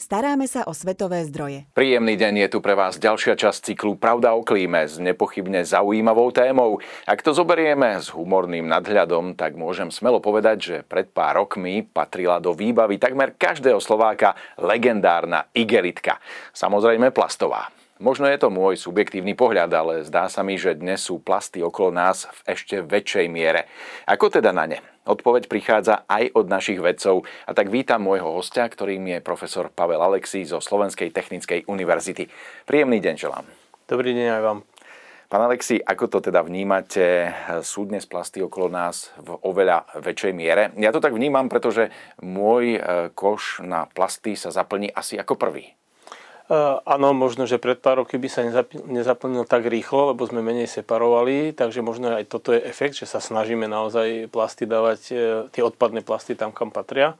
Staráme sa o svetové zdroje. Príjemný deň je tu pre vás ďalšia časť cyklu Pravda o klíme s nepochybne zaujímavou témou. Ak to zoberieme s humorným nadhľadom, tak môžem smelo povedať, že pred pár rokmi patrila do výbavy takmer každého Slováka legendárna igelitka. Samozrejme plastová. Možno je to môj subjektívny pohľad, ale zdá sa mi, že dnes sú plasty okolo nás v ešte väčšej miere. Ako teda na ne? Odpoveď prichádza aj od našich vedcov. A tak vítam môjho hostia, ktorým je profesor Pavel Alexí zo Slovenskej technickej univerzity. Príjemný deň želám. Dobrý deň aj vám. Pán Alexi, ako to teda vnímate? Sú dnes plasty okolo nás v oveľa väčšej miere? Ja to tak vnímam, pretože môj e, koš na plasty sa zaplní asi ako prvý. Uh, áno, možno, že pred pár roky by sa nezaplnil tak rýchlo, lebo sme menej separovali, takže možno aj toto je efekt, že sa snažíme naozaj plasty dávať, uh, tie odpadné plasty tam, kam patria.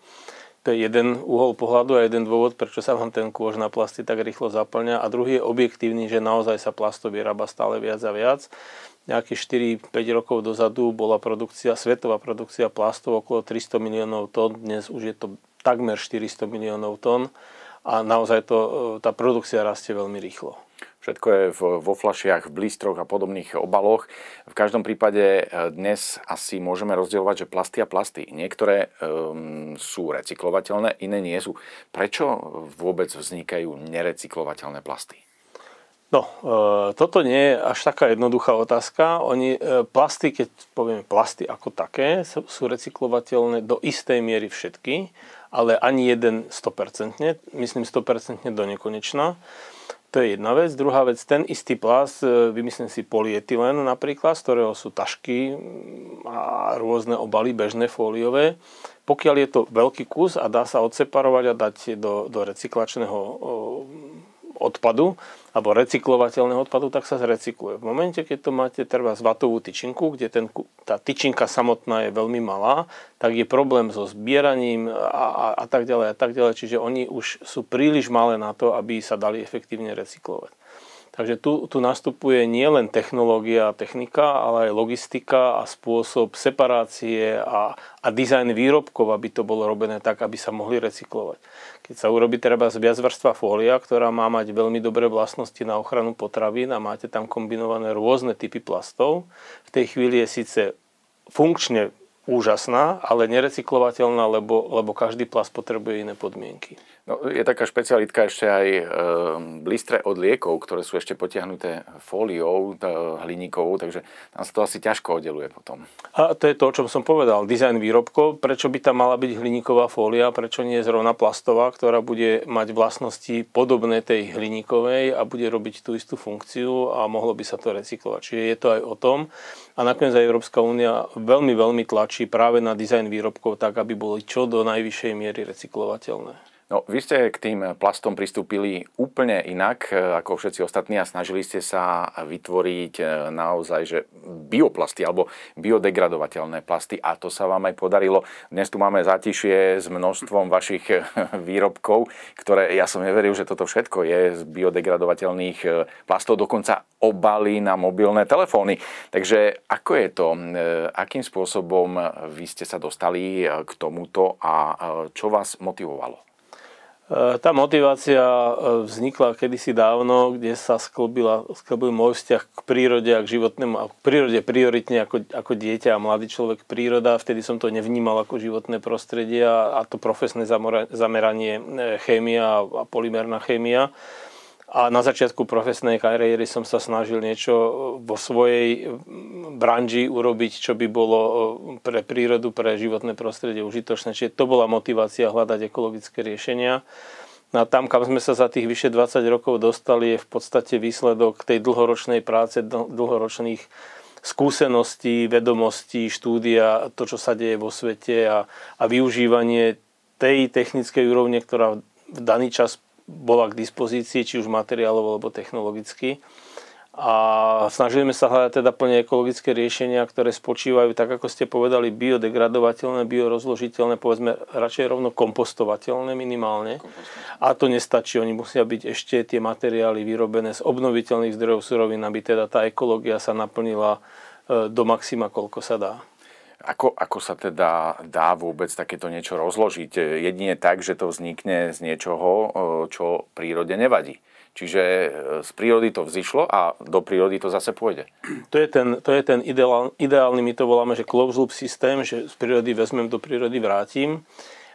To je jeden uhol pohľadu a jeden dôvod, prečo sa vám ten kôž na plasty tak rýchlo zaplňa. A druhý je objektívny, že naozaj sa plastov vyrába stále viac a viac. Nejakých 4-5 rokov dozadu bola produkcia, svetová produkcia plastov okolo 300 miliónov tón, dnes už je to takmer 400 miliónov tón a naozaj to, e, tá produkcia rastie veľmi rýchlo. Všetko je vo flašiach, v blístroch a podobných obaloch. V každom prípade e, dnes asi môžeme rozdielovať, že plasty a plasty. Niektoré um, sú recyklovateľné, iné nie sú. Prečo vôbec vznikajú nerecyklovateľné plasty? No, e, toto nie je až taká jednoduchá otázka. Oni, e, plasty, keď povieme plasty ako také, sú, sú recyklovateľné do istej miery všetky ale ani jeden 100%, myslím 100% do nekonečna. To je jedna vec. Druhá vec, ten istý plast, e, vymyslím si polyetylen napríklad, z ktorého sú tašky a rôzne obaly, bežné fóliové. Pokiaľ je to veľký kus a dá sa odseparovať a dať do, do recyklačného odpadu alebo recyklovateľného odpadu, tak sa zrecykluje. V momente, keď to máte treba vatovú tyčinku, kde ten, tá tyčinka samotná je veľmi malá, tak je problém so zbieraním a, a, a tak ďalej a tak ďalej. Čiže oni už sú príliš malé na to, aby sa dali efektívne recyklovať. Takže tu, tu nastupuje nielen technológia a technika, ale aj logistika a spôsob separácie a, a dizajn výrobkov, aby to bolo robené tak, aby sa mohli recyklovať. Keď sa urobí treba z viacvrstva fólia, ktorá má mať veľmi dobré vlastnosti na ochranu potravín a máte tam kombinované rôzne typy plastov, v tej chvíli je síce funkčne úžasná, ale nerecyklovateľná, lebo, lebo každý plast potrebuje iné podmienky. No, je taká špecialitka ešte aj e, blistre od liekov, ktoré sú ešte potiahnuté fóliou e, hliníkovou, takže tam sa to asi ťažko oddeluje potom. A to je to, o čom som povedal. Dizajn výrobkov, prečo by tam mala byť hliníková fólia, prečo nie zrovna plastová, ktorá bude mať vlastnosti podobné tej hliníkovej a bude robiť tú istú funkciu a mohlo by sa to recyklovať. Čiže je to aj o tom. A nakoniec aj Európska únia veľmi, veľmi tlačí práve na dizajn výrobkov tak, aby boli čo do najvyššej miery recyklovateľné. No, vy ste k tým plastom pristúpili úplne inak e, ako všetci ostatní a snažili ste sa vytvoriť e, naozaj že bioplasty alebo biodegradovateľné plasty a to sa vám aj podarilo. Dnes tu máme zatišie s množstvom vašich výrobkov, ktoré ja som neveril, že toto všetko je z biodegradovateľných plastov, dokonca obaly na mobilné telefóny. Takže ako je to? Akým spôsobom vy ste sa dostali k tomuto a čo vás motivovalo? E, tá motivácia e, vznikla kedysi dávno, kde sa sklbila, sklbil môj vzťah k prírode a k životnému, a k prírode prioritne ako, ako dieťa a mladý človek príroda. Vtedy som to nevnímal ako životné prostredie a, a to profesné zameranie e, chémia a polymerná chémia. A na začiatku profesnej kariéry som sa snažil niečo vo svojej branži urobiť, čo by bolo pre prírodu, pre životné prostredie užitočné. Čiže to bola motivácia hľadať ekologické riešenia. No a tam, kam sme sa za tých vyše 20 rokov dostali, je v podstate výsledok tej dlhoročnej práce, dlhoročných skúseností, vedomostí, štúdia, to, čo sa deje vo svete a, a využívanie tej technickej úrovne, ktorá v daný čas bola k dispozícii, či už materiálov alebo technologicky. A snažíme sa hľadať teda plne ekologické riešenia, ktoré spočívajú, tak ako ste povedali, biodegradovateľné, biorozložiteľné, povedzme radšej rovno kompostovateľné minimálne. A to nestačí, oni musia byť ešte tie materiály vyrobené z obnoviteľných zdrojov surovín, aby teda tá ekológia sa naplnila e, do maxima, koľko sa dá. Ako, ako sa teda dá vôbec takéto niečo rozložiť? Jedine tak, že to vznikne z niečoho, čo prírode nevadí. Čiže e, z prírody to vzýšlo a do prírody to zase pôjde. To je ten, to je ten ideál, ideálny, my to voláme, že close loop systém, že z prírody vezmem, do prírody vrátim.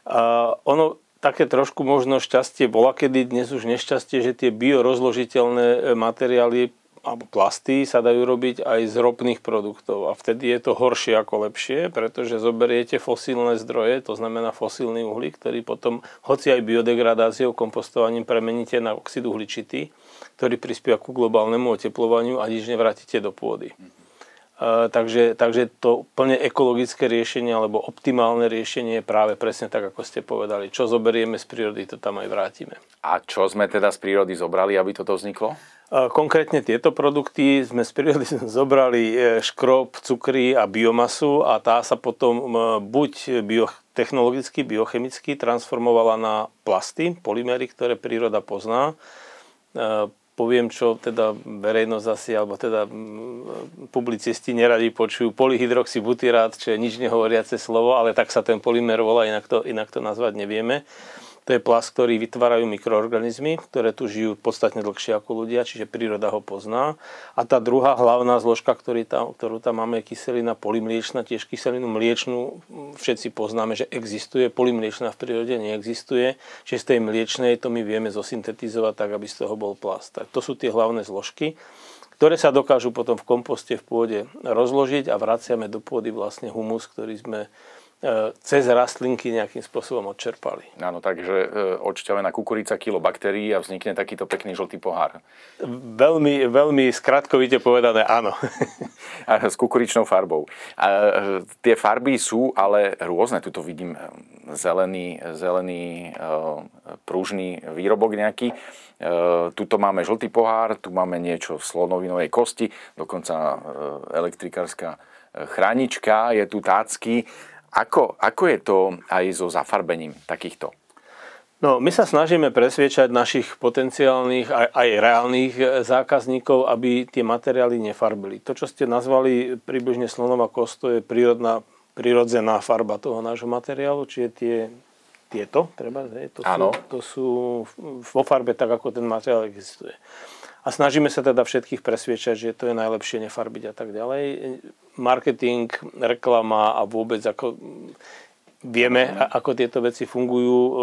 A ono, také trošku možno šťastie bola, kedy dnes už nešťastie, že tie biorozložiteľné e, materiály alebo plasty sa dajú robiť aj z ropných produktov a vtedy je to horšie ako lepšie, pretože zoberiete fosílne zdroje, to znamená fosílny uhlík, ktorý potom, hoci aj biodegradáciou, kompostovaním premeníte na oxid uhličitý, ktorý prispieva ku globálnemu oteplovaniu a nič nevrátite do pôdy. Uh, takže, takže to plne ekologické riešenie alebo optimálne riešenie je práve presne tak, ako ste povedali. Čo zoberieme z prírody, to tam aj vrátime. A čo sme teda z prírody zobrali, aby toto vzniklo? Konkrétne tieto produkty sme z prírody zobrali e, škrob, cukry a biomasu a tá sa potom buď biotechnologicky, biochemicky transformovala na plasty, polymery, ktoré príroda pozná. E, poviem, čo teda verejnosť asi, alebo teda publicisti neradi počujú polyhydroxybutyrát, čo je nič nehovoriace slovo, ale tak sa ten polymer volá, inak to, inak to nazvať nevieme. To je plast, ktorý vytvárajú mikroorganizmy, ktoré tu žijú podstatne dlhšie ako ľudia, čiže príroda ho pozná. A tá druhá hlavná zložka, tam, ktorú tam máme, je kyselina polymliečna, tiež kyselinu mliečnú všetci poznáme, že existuje. Polymliečna v prírode neexistuje, čiže z tej mliečnej to my vieme zosyntetizovať tak, aby z toho bol plast. Tak to sú tie hlavné zložky ktoré sa dokážu potom v komposte v pôde rozložiť a vraciame do pôdy vlastne humus, ktorý sme cez rastlinky nejakým spôsobom odčerpali. Áno, takže e, odšťavená kukurica, kilo baktérií a vznikne takýto pekný žltý pohár. Veľmi, veľmi skratkovite povedané áno. a s kukuričnou farbou. A e, tie farby sú ale rôzne. Tuto vidím zelený, zelený pružný výrobok nejaký. Tuto máme žltý pohár, tu máme niečo v slonovinovej kosti, dokonca elektrikárska chránička, je tu tácky. Ako, ako je to aj so zafarbením takýchto? No, my sa snažíme presviečať našich potenciálnych aj, aj reálnych e, zákazníkov, aby tie materiály nefarbili. To, čo ste nazvali približne slonová kost, to je prírodná, prírodzená farba toho nášho materiálu, čiže tie, tieto, treba, to, sú, to sú vo farbe tak, ako ten materiál existuje a snažíme sa teda všetkých presviečať, že to je najlepšie nefarbiť a tak ďalej. Marketing, reklama a vôbec ako vieme, ako tieto veci fungujú. E,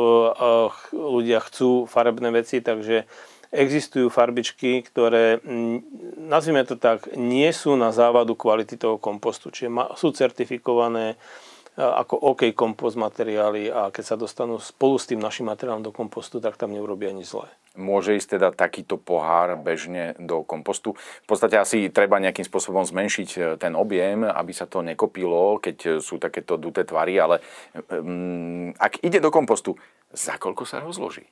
ľudia chcú farebné veci, takže existujú farbičky, ktoré, nazvime to tak, nie sú na závadu kvality toho kompostu, čiže sú certifikované, ako OK kompost materiály a keď sa dostanú spolu s tým našim materiálom do kompostu, tak tam neurobia nič zlé. Môže ísť teda takýto pohár bežne do kompostu. V podstate asi treba nejakým spôsobom zmenšiť e, ten objem, aby sa to nekopilo, keď sú takéto duté tvary, ale um, ak ide do kompostu, za koľko sa rozloží?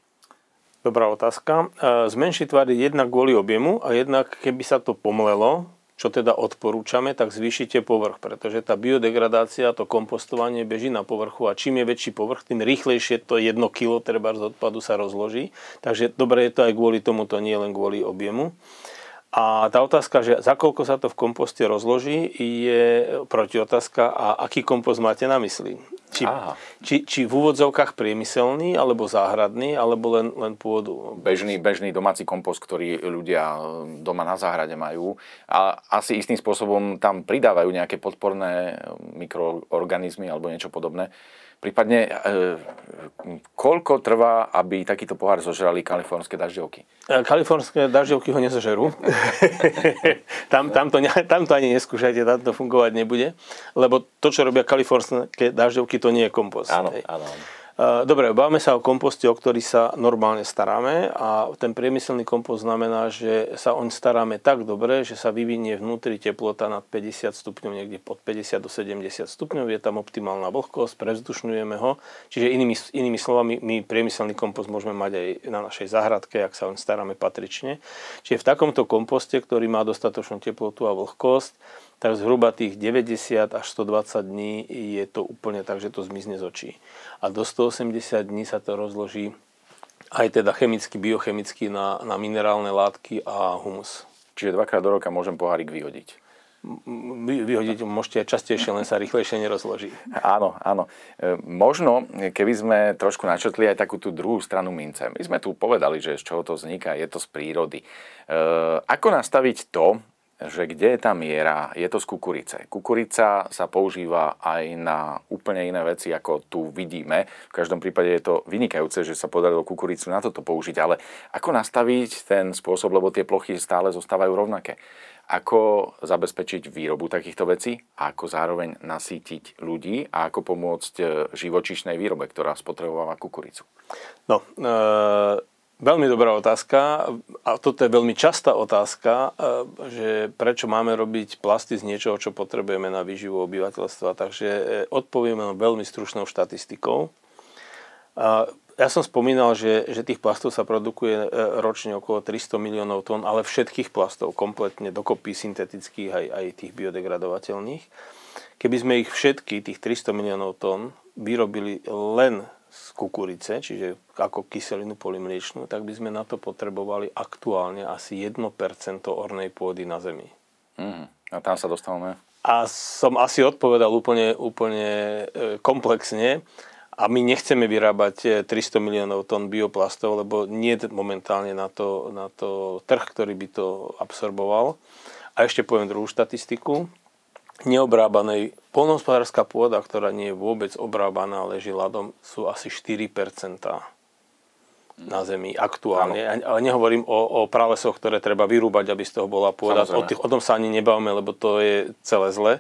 Dobrá otázka. E, zmenšiť tvary jednak kvôli objemu a jednak keby sa to pomlelo, čo teda odporúčame, tak zvýšite povrch, pretože tá biodegradácia, to kompostovanie beží na povrchu a čím je väčší povrch, tým rýchlejšie to 1 kg treba z odpadu sa rozloží. Takže dobre je to aj kvôli tomu, to nie len kvôli objemu. A tá otázka, že za koľko sa to v komposte rozloží, je proti otázka, a aký kompost máte na mysli? Či, či, či v úvodzovkách priemyselný, alebo záhradný, alebo len, len pôdu? Bežný, bežný domáci kompost, ktorý ľudia doma na záhrade majú. A asi istým spôsobom tam pridávajú nejaké podporné mikroorganizmy alebo niečo podobné. Prípadne, e, koľko trvá, aby takýto pohár zožrali kalifornské dažďovky? E, kalifornské dažďovky ho nezožerú. tam, tam, to, tam to ani neskúšajte, tam to fungovať nebude. Lebo to, čo robia kalifornské dažďovky, to nie je kompost. Áno, áno. Dobre, bavíme sa o komposte, o ktorý sa normálne staráme a ten priemyselný kompost znamená, že sa oň staráme tak dobre, že sa vyvinie vnútri teplota nad 50 stupňov, niekde od 50 do 70 stupňov, je tam optimálna vlhkosť, prevzdušňujeme ho. Čiže inými, inými slovami, my priemyselný kompost môžeme mať aj na našej záhradke, ak sa oň staráme patrične. Čiže v takomto komposte, ktorý má dostatočnú teplotu a vlhkosť, tak zhruba tých 90 až 120 dní je to úplne tak, že to zmizne z očí. A do 180 dní sa to rozloží aj teda chemicky, biochemicky na, na minerálne látky a humus. Čiže dvakrát do roka môžem pohárik vyhodiť. Vy, vyhodiť môžete aj častejšie, len sa rýchlejšie nerozloží. Áno, áno. E, možno, keby sme trošku načetli aj takú tú druhú stranu mince. My sme tu povedali, že z čoho to vzniká, je to z prírody. E, ako nastaviť to, že kde je tá miera, je to z kukurice. Kukurica sa používa aj na úplne iné veci, ako tu vidíme. V každom prípade je to vynikajúce, že sa podarilo kukuricu na toto použiť, ale ako nastaviť ten spôsob, lebo tie plochy stále zostávajú rovnaké. Ako zabezpečiť výrobu takýchto vecí ako zároveň nasítiť ľudí a ako pomôcť e, živočišnej výrobe, ktorá spotrebováva kukuricu. No, e- Veľmi dobrá otázka a toto je veľmi častá otázka, e, že prečo máme robiť plasty z niečoho, čo potrebujeme na výživu obyvateľstva. Takže e, odpovieme veľmi stručnou štatistikou. Ja som spomínal, že, že tých plastov sa produkuje e, ročne okolo 300 miliónov tón, ale všetkých plastov, kompletne dokopy syntetických aj, aj tých biodegradovateľných. Keby sme ich všetky, tých 300 miliónov tón, vyrobili len z kukurice, čiže ako kyselinu polymliečnú, tak by sme na to potrebovali aktuálne asi 1% ornej pôdy na Zemi. Mm, a tam sa dostávame? A som asi odpovedal úplne, úplne e, komplexne. A my nechceme vyrábať 300 e, miliónov tón bioplastov, lebo nie je momentálne na to, na to trh, ktorý by to absorboval. A ešte poviem druhú štatistiku neobrábanej polnohospodárska pôda, ktorá nie je vôbec obrábaná, leží ľadom, sú asi 4% na zemi aktuálne. Áno. Ale nehovorím o, o pralesoch, ktoré treba vyrúbať, aby z toho bola pôda. O, tých, o tom sa ani nebavíme, lebo to je celé zle.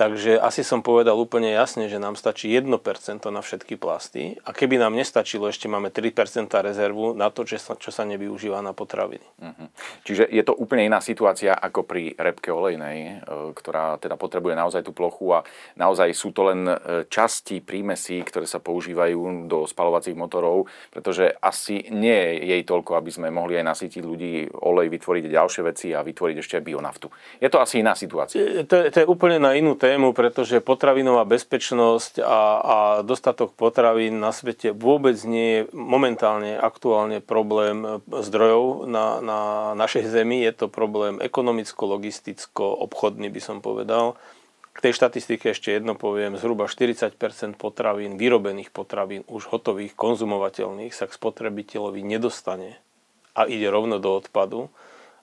Takže asi som povedal úplne jasne, že nám stačí 1% na všetky plasty a keby nám nestačilo, ešte máme 3% rezervu na to, čo sa, čo sa nevyužíva na potraviny. Uh-huh. Čiže je to úplne iná situácia ako pri repke olejnej, e, ktorá teda potrebuje naozaj tú plochu a naozaj sú to len e, časti prímesí, ktoré sa používajú do spalovacích motorov, pretože asi nie je jej toľko, aby sme mohli aj nasytiť ľudí olej, vytvoriť ďalšie veci a vytvoriť ešte aj bionaftu. Je to asi iná situácia. To, to je úplne na inú tému tému, pretože potravinová bezpečnosť a, a dostatok potravín na svete vôbec nie je momentálne aktuálne problém zdrojov na, na našej zemi. Je to problém ekonomicko-logisticko-obchodný, by som povedal. K tej štatistike ešte jedno poviem, zhruba 40% potravín, vyrobených potravín, už hotových, konzumovateľných, sa k spotrebiteľovi nedostane a ide rovno do odpadu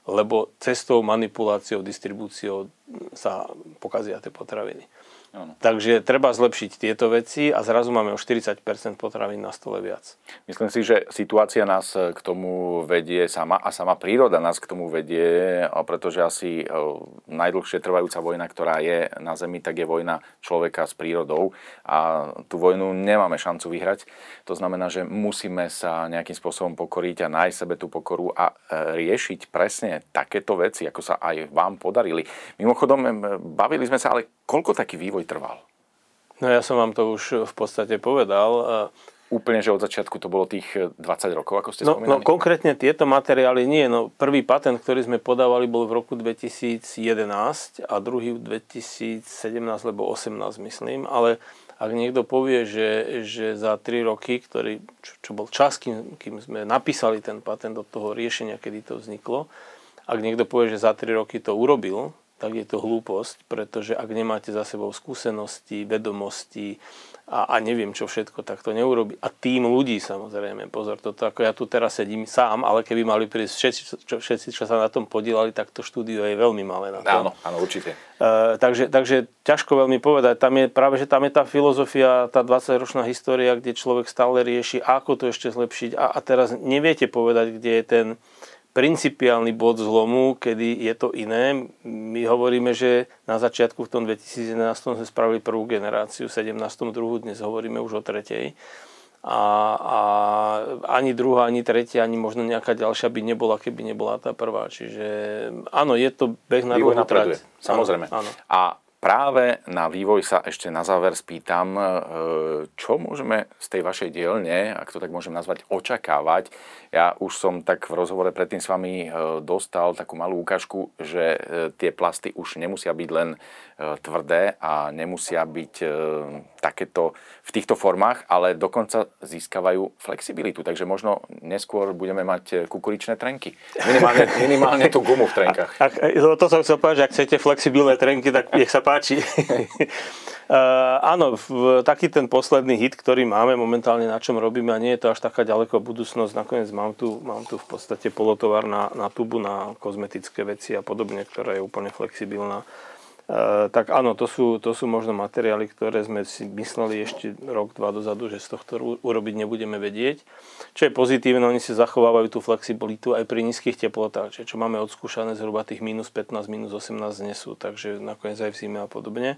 lebo cestou manipuláciou, distribúciou sa pokazia tie potraviny. Takže treba zlepšiť tieto veci a zrazu máme o 40% potravín na stole viac. Myslím si, že situácia nás k tomu vedie sama a sama príroda nás k tomu vedie, pretože asi e, najdlhšie trvajúca vojna, ktorá je na Zemi, tak je vojna človeka s prírodou a tú vojnu nemáme šancu vyhrať. To znamená, že musíme sa nejakým spôsobom pokoriť a nájsť sebe tú pokoru a e, riešiť presne takéto veci, ako sa aj vám podarili. Mimochodom, e, bavili sme sa, ale koľko taký vývoj trval? No ja som vám to už v podstate povedal. Úplne, že od začiatku to bolo tých 20 rokov, ako ste no, spomínali? No konkrétne tieto materiály nie. No, prvý patent, ktorý sme podávali, bol v roku 2011 a druhý v 2017, lebo 18 myslím, ale ak niekto povie, že, že za 3 roky, ktorý, čo, čo bol čas, kým, kým sme napísali ten patent od toho riešenia, kedy to vzniklo, ak niekto povie, že za 3 roky to urobil, tak je to hlúposť, pretože ak nemáte za sebou skúsenosti, vedomosti a, a neviem čo všetko, tak to neurobi. A tým ľudí samozrejme, pozor, toto ako ja tu teraz sedím sám, ale keby mali prísť všetci, čo, všetci, čo sa na tom podielali, tak to štúdio je veľmi malé na to. Áno, áno, určite. Uh, takže, takže ťažko veľmi povedať. Tam je práve, že tam je tá filozofia, tá 20-ročná história, kde človek stále rieši, ako to ešte zlepšiť. A, a teraz neviete povedať, kde je ten, principiálny bod zlomu, kedy je to iné. My hovoríme, že na začiatku v tom 2011 sme spravili prvú generáciu, v 17. druhú, dnes hovoríme už o tretej. a, a ani druhá, ani tretia, ani možno nejaká ďalšia by nebola, keby nebola tá prvá. Čiže áno, je to beh na dlhú trať. Samozrejme. Áno, áno. A práve na vývoj sa ešte na záver spýtam, e, čo môžeme z tej vašej dielne, ak to tak môžem nazvať, očakávať. Ja už som tak v rozhovore predtým s vami e, dostal takú malú ukážku, že e, tie plasty už nemusia byť len tvrdé a nemusia byť takéto v týchto formách, ale dokonca získavajú flexibilitu. Takže možno neskôr budeme mať kukuričné trenky. Minimálne, minimálne tú gumu v trenkách. Ak, ak, to som chcel povedať, že ak chcete flexibilné trenky, tak nech sa páči. Uh, áno, v, taký ten posledný hit, ktorý máme momentálne, na čom robíme, a nie je to až taká ďaleko budúcnosť, nakoniec mám tu, mám tu v podstate polotovar na, na tubu, na kozmetické veci a podobne, ktorá je úplne flexibilná. Uh, tak áno, to sú, to sú možno materiály, ktoré sme si mysleli ešte rok, dva dozadu, že z tohto urobiť nebudeme vedieť. Čo je pozitívne, oni si zachovávajú tú flexibilitu aj pri nízkych teplotách, čo máme odskúšané zhruba tých minus 15, minus 18 nesú, takže nakoniec aj v zime a podobne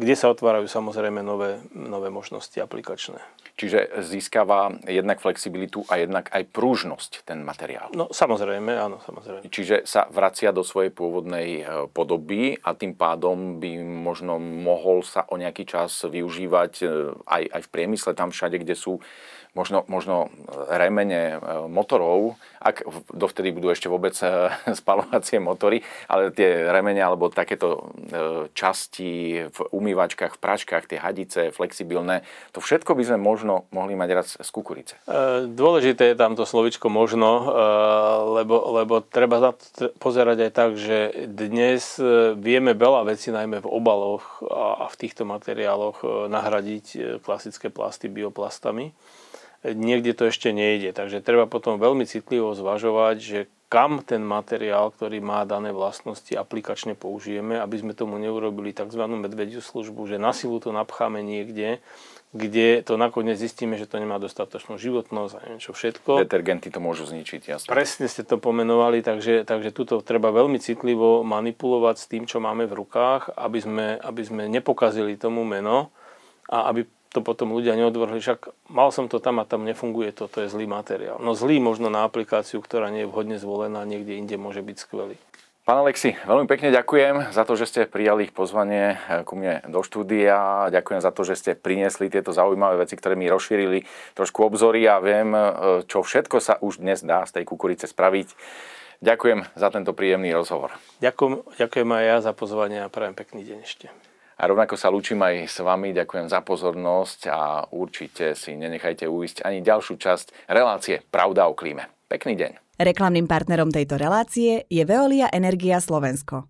kde sa otvárajú samozrejme nové, nové možnosti aplikačné. Čiže získava jednak flexibilitu a jednak aj prúžnosť ten materiál. No samozrejme, áno, samozrejme. Čiže sa vracia do svojej pôvodnej e, podoby a tým pádom by možno mohol sa o nejaký čas využívať e, aj, aj v priemysle, tam všade, kde sú možno, možno remene e, motorov, ak dovtedy budú ešte vôbec spalovacie motory, ale tie remene alebo takéto časti v umývačkách, v pračkách, tie hadice flexibilné, to všetko by sme možno mohli mať raz z kukurice. Dôležité je tam to slovičko možno, lebo, lebo treba pozerať aj tak, že dnes vieme veľa vecí, najmä v obaloch a v týchto materiáloch, nahradiť klasické plasty bioplastami niekde to ešte nejde. Takže treba potom veľmi citlivo zvažovať, že kam ten materiál, ktorý má dané vlastnosti, aplikačne použijeme, aby sme tomu neurobili tzv. medvediu službu, že na silu to napcháme niekde, kde to nakoniec zistíme, že to nemá dostatočnú životnosť a neviem čo všetko. Detergenty to môžu zničiť, jasne. Presne ste to pomenovali, takže, takže tuto treba veľmi citlivo manipulovať s tým, čo máme v rukách, aby sme, aby sme nepokazili tomu meno a aby to potom ľudia neodvrhli, však mal som to tam a tam nefunguje to, to je zlý materiál. No zlý možno na aplikáciu, ktorá nie je vhodne zvolená, niekde inde môže byť skvelý. Pán Alexi, veľmi pekne ďakujem za to, že ste prijali ich pozvanie eh, ku mne do štúdia. Ďakujem za to, že ste priniesli tieto zaujímavé veci, ktoré mi rozšírili trošku obzory a viem, eh, čo všetko sa už dnes dá z tej kukurice spraviť. Ďakujem za tento príjemný rozhovor. Ďakujem, ďakujem aj ja za pozvanie a prajem pekný deň ešte. A rovnako sa lúčim aj s vami, ďakujem za pozornosť a určite si nenechajte uísť ani ďalšiu časť relácie Pravda o klíme. Pekný deň. Reklamným partnerom tejto relácie je Veolia Energia Slovensko.